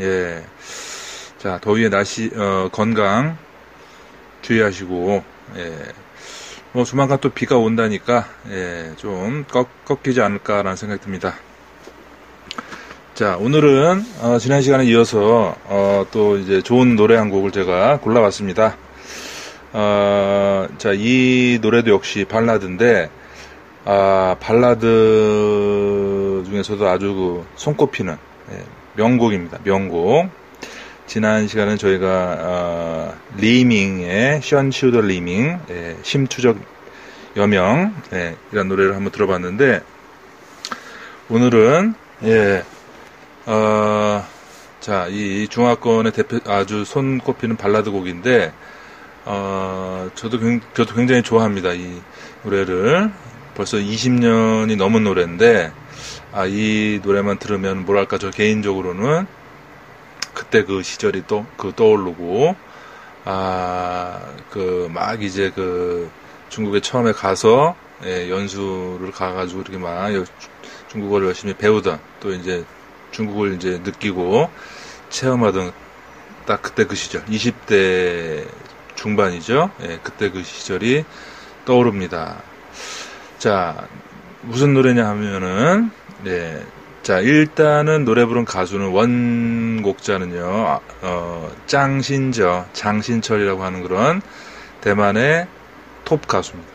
예. 자, 더위에 날씨 어, 건강 주의하시고 예. 뭐 조만간 또 비가 온다니까 예, 좀 꺾, 꺾이지 않을까라는 생각이 듭니다. 자, 오늘은 어, 지난 시간에 이어서 어, 또 이제 좋은 노래 한 곡을 제가 골라왔습니다. 어, 자, 이 노래도 역시 발라드인데 아, 발라드 중에서도 아주 그 손꼽히는 예, 명곡입니다. 명곡. 지난 시간은 저희가 어, 리밍의 深秋的黎明 예, 심추적 여명 예, 이런 노래를 한번 들어봤는데 오늘은 예, 어, 자, 이 중화권의 대표, 아주 손꼽히는 발라드 곡인데, 어, 저도, 굉- 저도 굉장히 좋아합니다. 이 노래를. 벌써 20년이 넘은 노래인데, 아, 이 노래만 들으면 뭐랄까, 저 개인적으로는 그때 그 시절이 또, 그 떠오르고, 아, 그, 막 이제 그 중국에 처음에 가서, 예, 연수를 가가지고 이렇게 막 여- 중국어를 열심히 배우던, 또 이제 중국을 이제 느끼고 체험하던 딱 그때 그 시절 20대 중반이죠. 예, 그때 그 시절이 떠오릅니다. 자 무슨 노래냐 하면은 예, 자 일단은 노래 부른 가수는 원곡자는요 아, 어, 짱신저 장신철이라고 하는 그런 대만의 톱 가수입니다.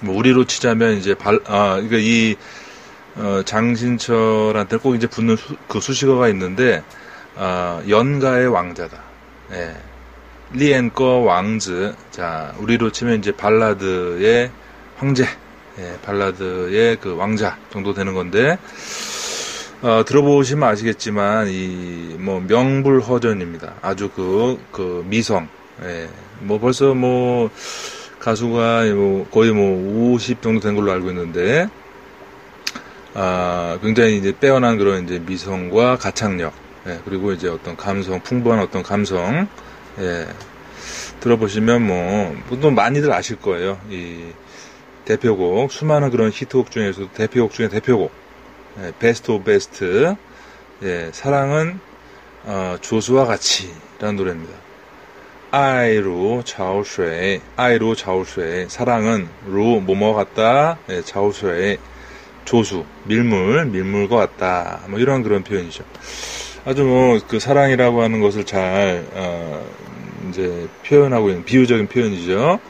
뭐 우리로 치자면 이제 발, 아, 그러니까 이 어, 장신철한테 꼭 이제 붙는 수, 그 수식어가 있는데, 어, 연가의 왕자다. 예. 리엔거 왕즈. 자, 우리로 치면 이제 발라드의 황제. 예, 발라드의 그 왕자 정도 되는 건데, 어, 들어보시면 아시겠지만, 이, 뭐, 명불허전입니다. 아주 그, 그, 미성. 예, 뭐 벌써 뭐, 가수가 뭐, 거의 뭐, 50 정도 된 걸로 알고 있는데, 아, 굉장히 이제 빼어난 그런 이제 미성과 가창력, 예, 그리고 이제 어떤 감성, 풍부한 어떤 감성, 예, 들어보시면 뭐, 또 많이들 아실 거예요. 이 대표곡, 수많은 그런 히트곡 중에서도 대표곡 중에 대표곡, 예, best of best, 예, 사랑은, 어, 조수와 같이 라는 노래입니다. 爱如潮水, 爱如潮水, 사랑은 如 뭐뭐 같다, 예, 潮水, 조수, 밀물, 밀물과 같다. 뭐 이런 그런 표현이죠. 아주 뭐 그 사랑이라고 하는 것을 잘 어, 이제 표현하고 있는 비유적인 표현이죠.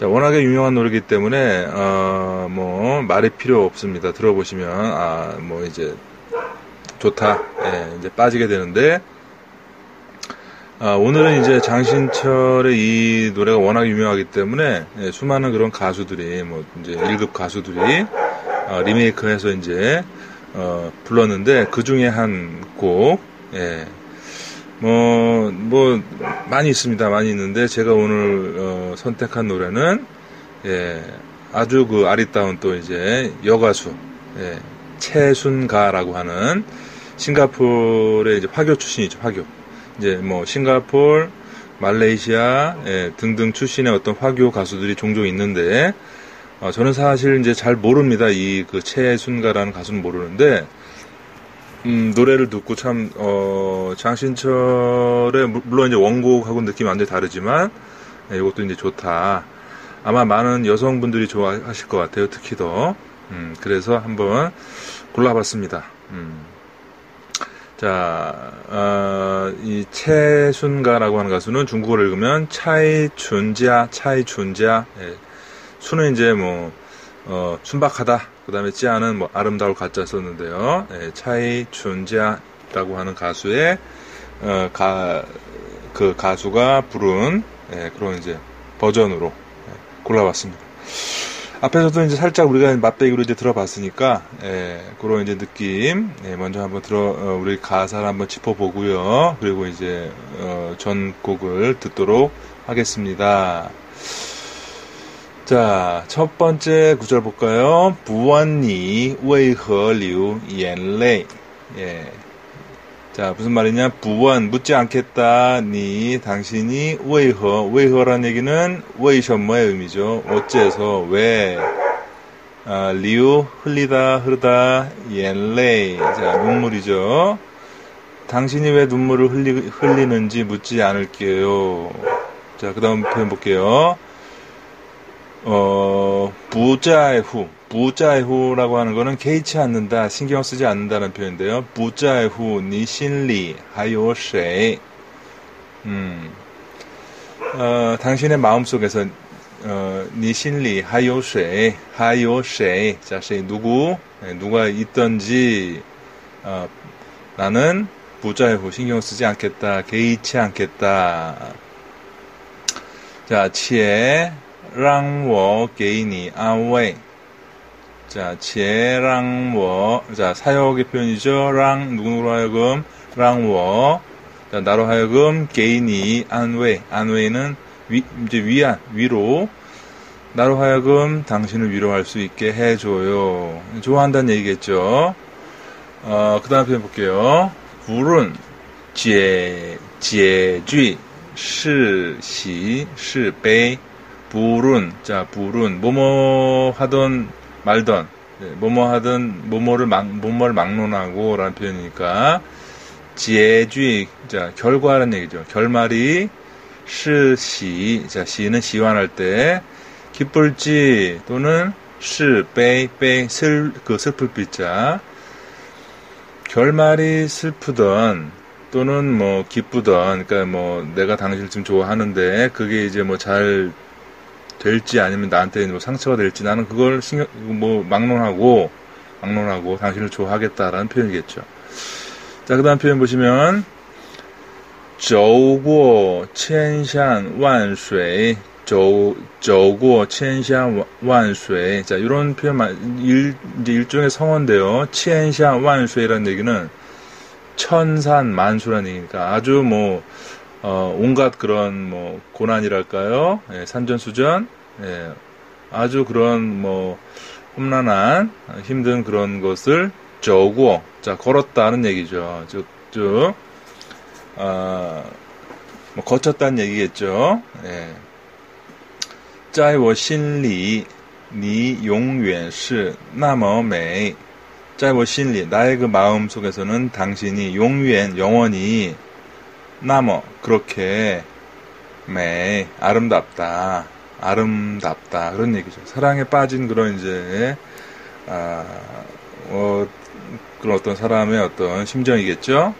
자, 워낙에 유명한 노래이기 때문에 어, 뭐 말이 필요 없습니다. 들어보시면 아 뭐 이제 좋다. 예, 이제 빠지게 되는데 아, 오늘은 이제 장신철의 이 노래가 워낙 유명하기 때문에 예, 수많은 그런 가수들이 뭐 이제 1급 가수들이 어, 리메이크해서 이제 어, 불렀는데 그 중에 한 곡, 예, 뭐, 뭐 많이 있습니다, 많이 있는데 제가 오늘 어, 선택한 노래는 예, 아주 그 아리따운 또 이제 여가수 예, 최순가라고 하는 싱가포르의 이제 화교 출신이죠, 화교. 이제 뭐 싱가포르, 말레이시아 예, 등등 출신의 어떤 화교 가수들이 종종 있는데 어, 저는 사실 이제 잘 모릅니다. 이그 최순가라는 가수는 모르는데, 음, 노래를 듣고 참, 어, 장신철의, 물- 물론 이제 원곡하고 느낌이 완전히 다르지만, 예, 이것도 이제 좋다. 아마 많은 여성분들이 좋아하실 것 같아요. 특히 더. 음, 그래서 한번 골라봤습니다. 음. 자, 어, 이 최순가라고 하는 가수는 중국어를 읽으면 차이춘지아, 차이춘지아, 예, 수는 이제 뭐, 어, 순박하다. 그 다음에 찌아는 뭐 아름다울 가짜 썼는데요. 예, 차이 준지아라고 하는 가수의, 어, 가, 그 가수가 부른 예, 그런 이제 버전으로 예, 골라봤습니다. 앞에서도 이제 살짝 우리가 맛배기로 이제 들어봤으니까 예, 그런 이제 느낌 예, 먼저 한번 들어 어, 우리 가사를 한번 짚어보고요. 그리고 이제 어, 전곡을 듣도록 하겠습니다. 자, 첫 번째 구절 볼까요? 不问你 为何流 眼泪. 예. 자, 무슨 말이냐? 不问 묻지 않겠다. 你 당신이 为何 为何란 얘기는 웨이셔머의 의미죠. 어째서 왜 아, 流 흘리다 흐르다 眼泪. 자, 눈물이죠. 당신이 왜 눈물을 흘리, 흘리는지 묻지 않을게요. 자, 그 다음 표현 볼게요. 어, 부자의후, 부자의후라고 하는 것은 개의치 않는다, 신경 쓰지 않는다는 표현인데요. 부자의후, 니신리, 하요세. 음, 어, 당신의 마음 속에서 어, 니신리, 하요세, 하요세. 자, 세 누구, 네, 누가 있던지, 어, 나는 부자의후 신경 쓰지 않겠다, 개의치 않겠다. 자, 치에 让我给你安慰. 자, 且让我 자, 사역의 표현이죠. 랑 누구로 하여금 让我 자, 나로 하여금 개인이 안외 안외는 위, 이제 위안 위로 나로 하여금 당신을 위로할 수 있게 해줘요. 좋아한다는 얘기겠죠. 어, 그 다음 표현 볼게요. 불은 제, 제쥐, 시시, 시베, 불은, 자, 불은, 뭐뭐 하던, 말던, 네, 뭐뭐 하던, 뭐뭐를 막, 뭐뭐를 막론하고, 라는 표현이니까, 제쥐, 자, 결과라는 얘기죠. 결말이, 시시, 자, 시는 시환할 때, 기쁠지, 또는, 시, 빼, 빼, 슬, 그 슬플 삐자, 결말이 슬프던 또는 뭐 기쁘던 그러니까 뭐 내가 당신을 지금 좋아하는데 그게 이제 뭐 잘 될지 아니면 나한테 뭐 상처가 될지 나는 그걸 신경 뭐 막론하고 막론하고 당신을 좋아하겠다라는 표현이겠죠. 자 그다음 표현 보시면 저고 천샹 완수의 저 저고 천샹 완수의 자 이런 표현만 일 이제 일종의 성어인데요. 천샹 완수이라는 얘기는 천산 만수라는 얘기니까 아주 뭐 어, 온갖 그런 뭐 고난이랄까요? 예, 산전수전 예, 아주 그런 뭐 험난한 힘든 그런 것을 저고 자 걸었다는 얘기죠. 쭉쭉 어, 뭐 거쳤다는 얘기겠죠. 예. 在我心里，你永远是那么美。在我心里, 나의 그 마음 속에서는 당신이永远, 영원히, 나머 뭐, 그렇게 매 아름답다 아름답다 그런 얘기죠. 사랑에 빠진 그런 이제 아, 어, 그런 어떤 사람의 어떤 심정이겠죠.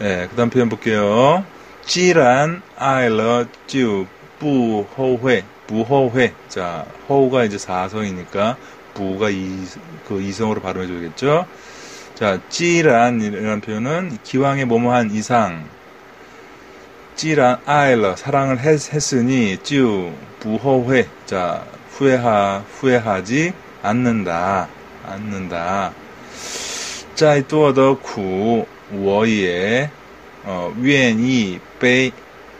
예, 그다음 표현 볼게요. 찌란 아일러 찌우 부호회 부호회 자 호우가 이제 사성이니까 부가 이, 그 이성으로 발음해 줘야겠죠. 자 찌란이라는 표현은 기왕에 뭐뭐한 이상 찌란 아일러 사랑을 했, 했으니 찌우 부허회. 자, 후회하 후회하지 않는다. 않는다. 再多的苦 워예 어, 愿意背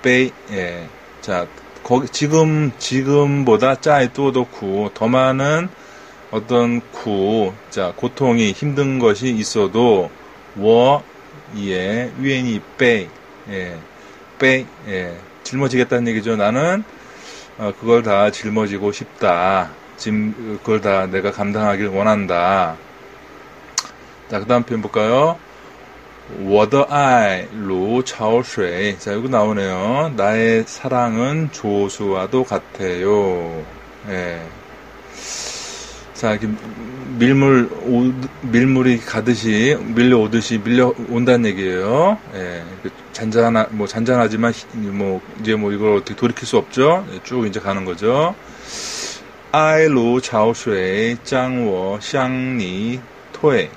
背 예. 자, 거기 지금 지금보다 짜이 또도쿠 더 많은 어떤 구, 자 고통이 힘든 것이 있어도 워예 위엔이 빼, 예, 빼, 예, 짊어지겠다는 얘기죠. 나는 어, 그걸 다 짊어지고 싶다. 짐 그걸 다 내가 감당하길 원한다. 자, 그 다음 표현 볼까요? 我的爱如潮水. 자, 여기 나오네요. 나의 사랑은 조수와도 같아요. 예. 자, 이렇게 밀물, 오, 밀물이 가듯이, 밀려오듯이 밀려온다는 얘기예요. 예. 잔잔하 뭐 잔잔하지만 뭐 이제 뭐 이걸 어떻게 돌이킬 수 없죠. 네, 쭉 이제 가는 거죠. 아이루 자오슈에 짱워 샹니 토에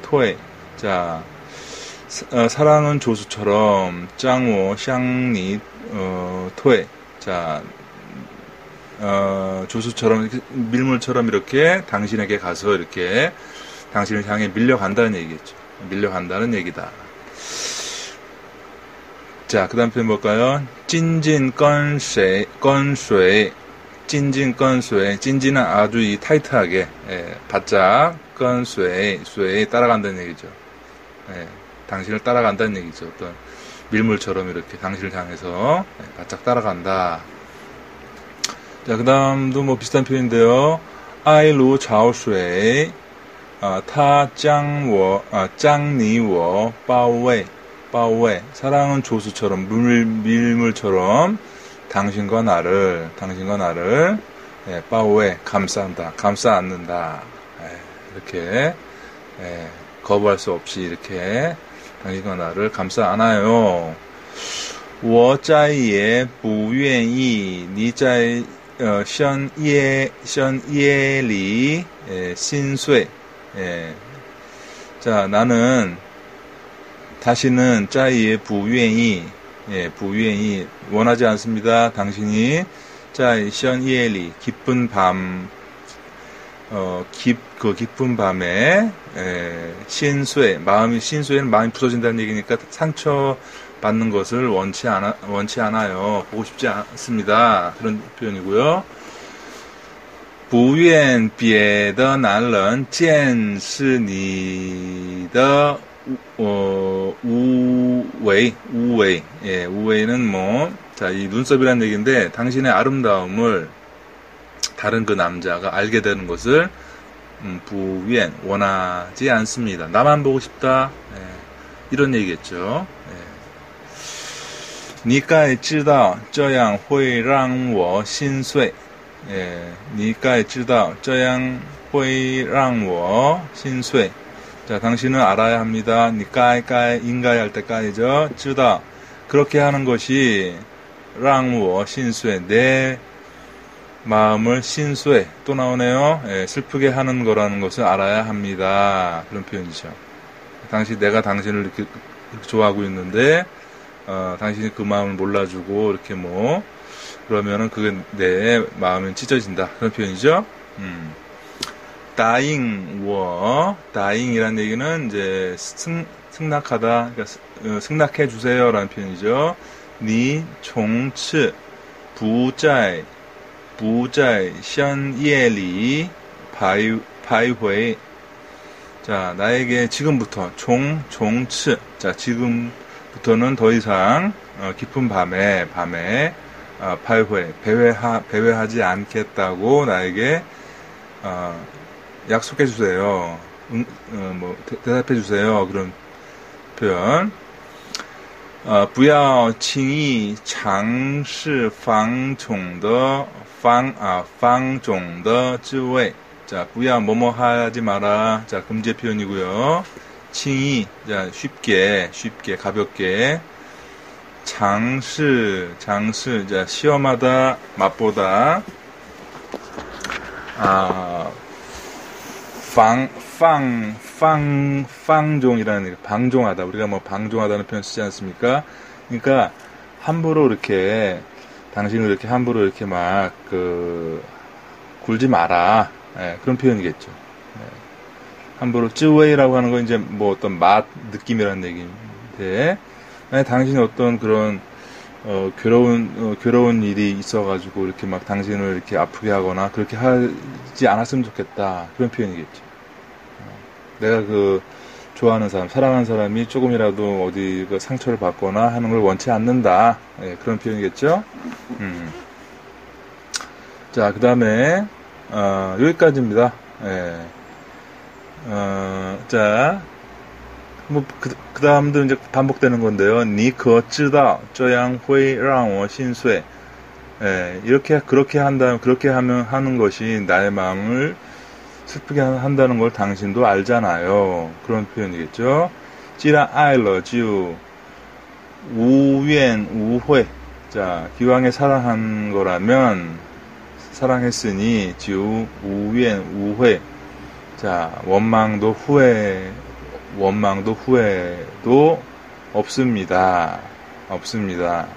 토에 자 어, 사랑은 조수처럼 짱워 샹니 어, 토에 자 어, 조수처럼 밀물처럼 이렇게 당신에게 가서 이렇게 당신을 향해 밀려간다는 얘기겠죠. 밀려간다는 얘기다. 자, 그 다음 표현 볼까요? 찐진 건쇠, 건쇠, 찐진 건쇠, 찐진은 아주 이 타이트하게, 예, 바짝, 건쇠, 쇠, 따라간다는 얘기죠. 예, 당신을 따라간다는 얘기죠. 어떤 밀물처럼 이렇게 당신을 향해서 예, 바짝 따라간다. 자, 그 다음도 뭐 비슷한 표현인데요. 아이루 자오쇠, 아, 타 짱워, 아, 짱니워, 빠 웨, 빠웨. 사랑은 조수처럼, 물, 밀물처럼, 당신과 나를, 당신과 나를, 예, 빠웨, 감싼다, 감싸 안는다. 예, 이렇게, 예, 거부할 수 없이 이렇게, 당신과 나를 감싸 안아요. 我再也不愿意你在呃，深夜深夜里에, 신쇠 예. 자 나는 다시는 짜이의 부위엔이 예, 부위엔이 원하지 않습니다. 당신이 짜이 션이엘이 기쁜 밤 어, 깊, 그 깊은 밤에, 에, 신수에, 마음이, 신수에는 마음이 부서진다는 얘기니까 상처 받는 것을 원치 않아, 원치 않아요. 보고 싶지 않습니다. 그런 표현이고요. 부위엔 비에더 날런 젠스니더 어, 우웨이, 우웨이, 예, 우웨이는 뭐, 자, 이 눈썹이라는 얘기인데, 당신의 아름다움을 다른 그 남자가 알게 되는 것을, 음, 부위엔, 원하지 않습니다. 나만 보고 싶다, 예, 이런 얘기겠죠. 예. 你该知道这样会让我心碎。예, 你该知道这样会让我心碎。 자, 당신은 알아야 합니다. 니 까이 까이 인가이 할 때까지죠. 쯔다. 그렇게 하는 것이 랑워 신수에 내 마음을 신수에 또 나오네요. 예, 슬프게 하는 거라는 것을 알아야 합니다. 그런 표현이죠. 당시 내가 당신을 이렇게, 이렇게 좋아하고 있는데 어, 당신이 그 마음을 몰라주고 이렇게 뭐 그러면은 그게 내 마음은 찢어진다 그런 표현이죠. 음. 다잉 워. 다잉이라는 얘기는 이제 승, 승낙하다 그러니까 어, 승낙해 주세요라는 표현이죠. 你 从此 不在. 不在 深夜里 徘 徘徊 자 나에게 지금부터 从 从此. 자 지금 부터는 더 이상 어, 깊은 밤에 밤에 어, 배회 배회하 배회하지 않겠다고 나에게 어, 약속해 주세요. 응, 어, 뭐 대, 답해 주세요. 그런 표현. 呃，不要轻易尝试方种的方啊方种的滋味。자，不要뭐뭐 하지 마라. 자, 금제 표현이고요. 칭이 자 쉽게 쉽게 가볍게 장시 장시 자 시험하다 맛보다 아 방, 팡, 팡, 팡종이라는 방종하다. 우리가 뭐 방종하다는 표현 쓰지 않습니까? 그러니까 함부로 이렇게 당신을 이렇게 함부로 이렇게 막 그 굴지 마라. 예, 그런 표현이겠죠. 함부로 쯔웨이라고 하는 건 이제 뭐 어떤 맛 느낌이라는 얘기인데 당신이 어떤 그런 어, 괴로운 어, 괴로운 일이 있어가지고 이렇게 막 당신을 이렇게 아프게 하거나 그렇게 하지 않았으면 좋겠다 그런 표현이겠죠. 어, 내가 그 좋아하는 사람, 사랑하는 사람이 조금이라도 어디 그 상처를 받거나 하는 걸 원치 않는다 예, 그런 표현이겠죠. 음. 자, 그 다음에 어, 여기까지입니다. 예. 어, 자, 뭐, 그, 그 다음도 이제 반복되는 건데요. 니 그거 쯔다, 저양 회랑 신쇠. 예, 이렇게, 그렇게 한다면, 그렇게 하면, 하는 것이 나의 마음을 슬프게 한다는 걸 당신도 알잖아요. 그런 표현이겠죠. 찌라 아일러 지우, 우엔, 우회. 자, 기왕에 사랑한 거라면, 사랑했으니, 지우, 우엔, 우회. 자, 원망도 후회 원망도 후회도 없습니다. 없습니다.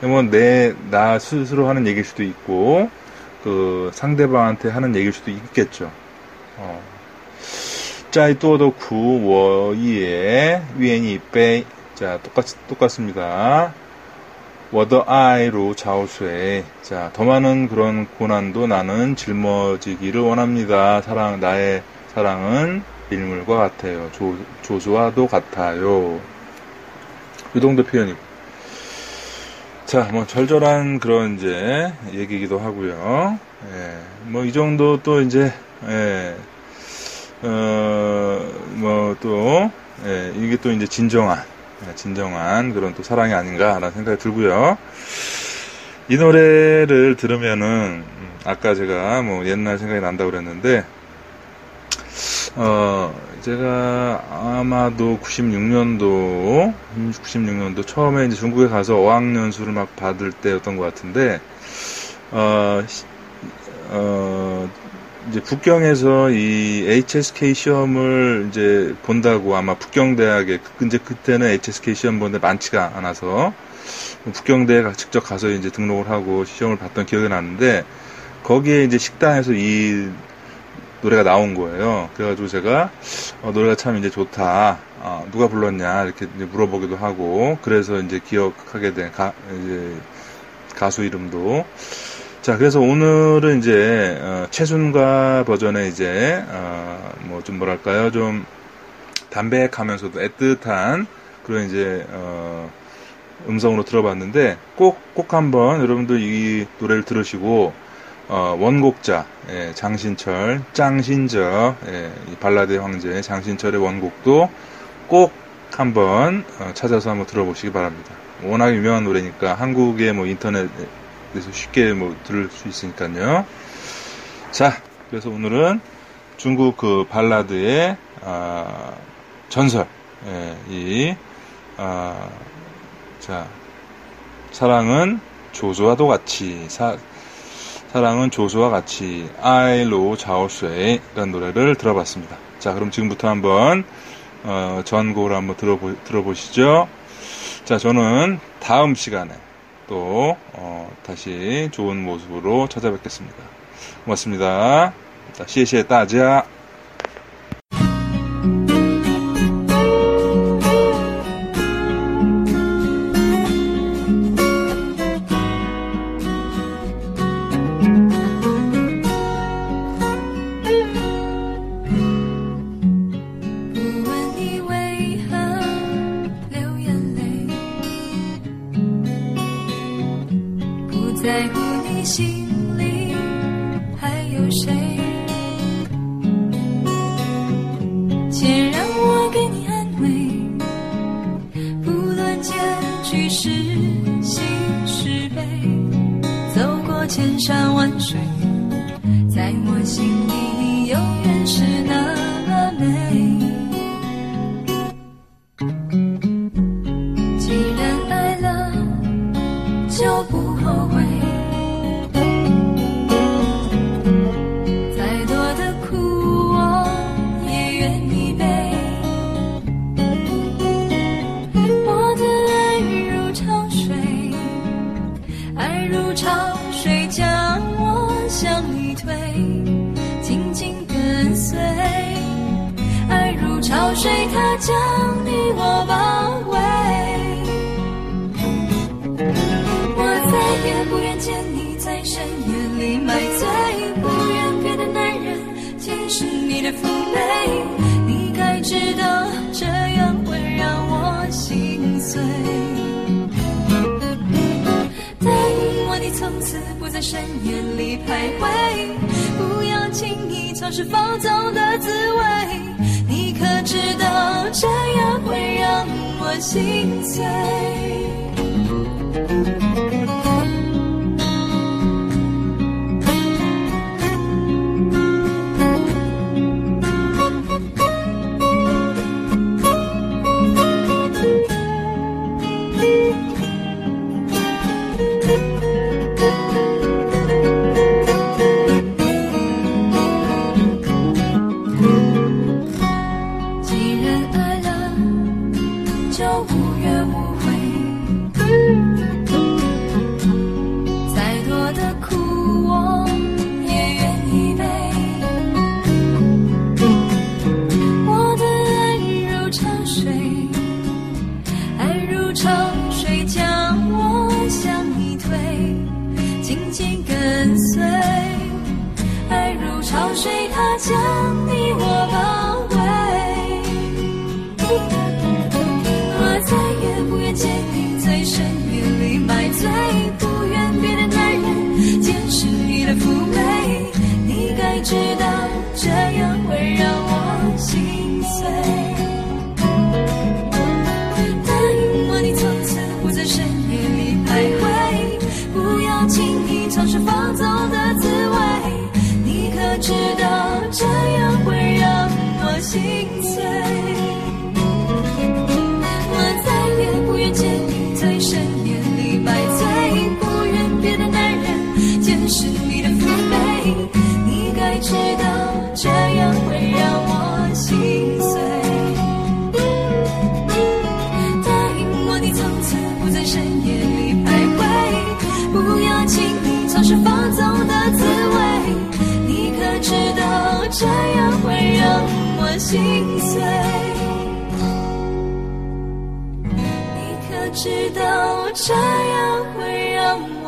뭐내 나 스스로 하는 얘기일 수도 있고 그 상대방한테 하는 얘기일 수도 있겠죠. 어. 在多的苦我也 위엔이 빼. 자, 똑같 똑같습니다. 我的爱如 潮水. 자, 더 많은 그런 고난도 나는 짊어지기를 원합니다. 사랑 나의 사랑은 밀물과 같아요. 조, 조수와도 같아요. 이 정도 표현이고. 자, 뭐 절절한 그런 이제 얘기기도 하고요. 예, 뭐 이 정도 또 이제 예, 어, 뭐 또, 예, 이게 또 이제 진정한, 예, 진정한 그런 또 사랑이 아닌가라는 생각이 들고요. 이 노래를 들으면은, 음, 아까 제가 뭐 옛날 생각이 난다고 그랬는데, 어, 제가 아마도 96년도, 96년도 처음에 이제 중국에 가서 어학연수를 막 받을 때였던 것 같은데, 어, 어, 이제 북경에서 이 HSK 시험을 이제 본다고 아마 북경대학에 이제 그때는 HSK 시험 보는데 많지가 않아서 북경대에 직접 가서 이제 등록을 하고 시험을 봤던 기억이 나는데 거기에 이제 식당에서 이 노래가 나온 거예요. 그래가지고 제가 어, 노래가 참 이제 좋다. 어, 누가 불렀냐 이렇게 물어보기도 하고 그래서 이제 기억하게 된 가, 이제 가수 이름도 자, 그래서 오늘은 이제 어, 최순가 버전의 이제 어, 뭐좀 뭐랄까요, 좀 담백하면서도 애틋한 그런 이제 어, 음성으로 들어봤는데 꼭 꼭 한번 여러분들 이 노래를 들으시고 어, 원곡자 예, 장신철, 짱신저 예, 이 발라드의 황제 장신철의 원곡도 꼭 한번 어, 찾아서 한번 들어보시기 바랍니다. 워낙 유명한 노래니까 한국의 뭐 인터넷 그래서 쉽게 뭐 들을 수 있으니까요. 자, 그래서 오늘은 중국 그 발라드의 아, 전설, 예, 이 아, 자 사랑은 조수와도 같이 사, 사랑은 조수와 같이 아이로 자오쇠라는 노래를 들어봤습니다. 자, 그럼 지금부터 한번 어, 전곡을 한번 들어보, 들어보시죠. 자, 저는 다음 시간에 또 어, 다시 좋은 모습으로 찾아뵙겠습니다. 고맙습니다. 深夜里徘徊不要轻易尝试放纵的滋味你可知道这样会让我心碎不要轻易尝试放纵的滋味你可知道这样会让我心碎？你可知道这样会让我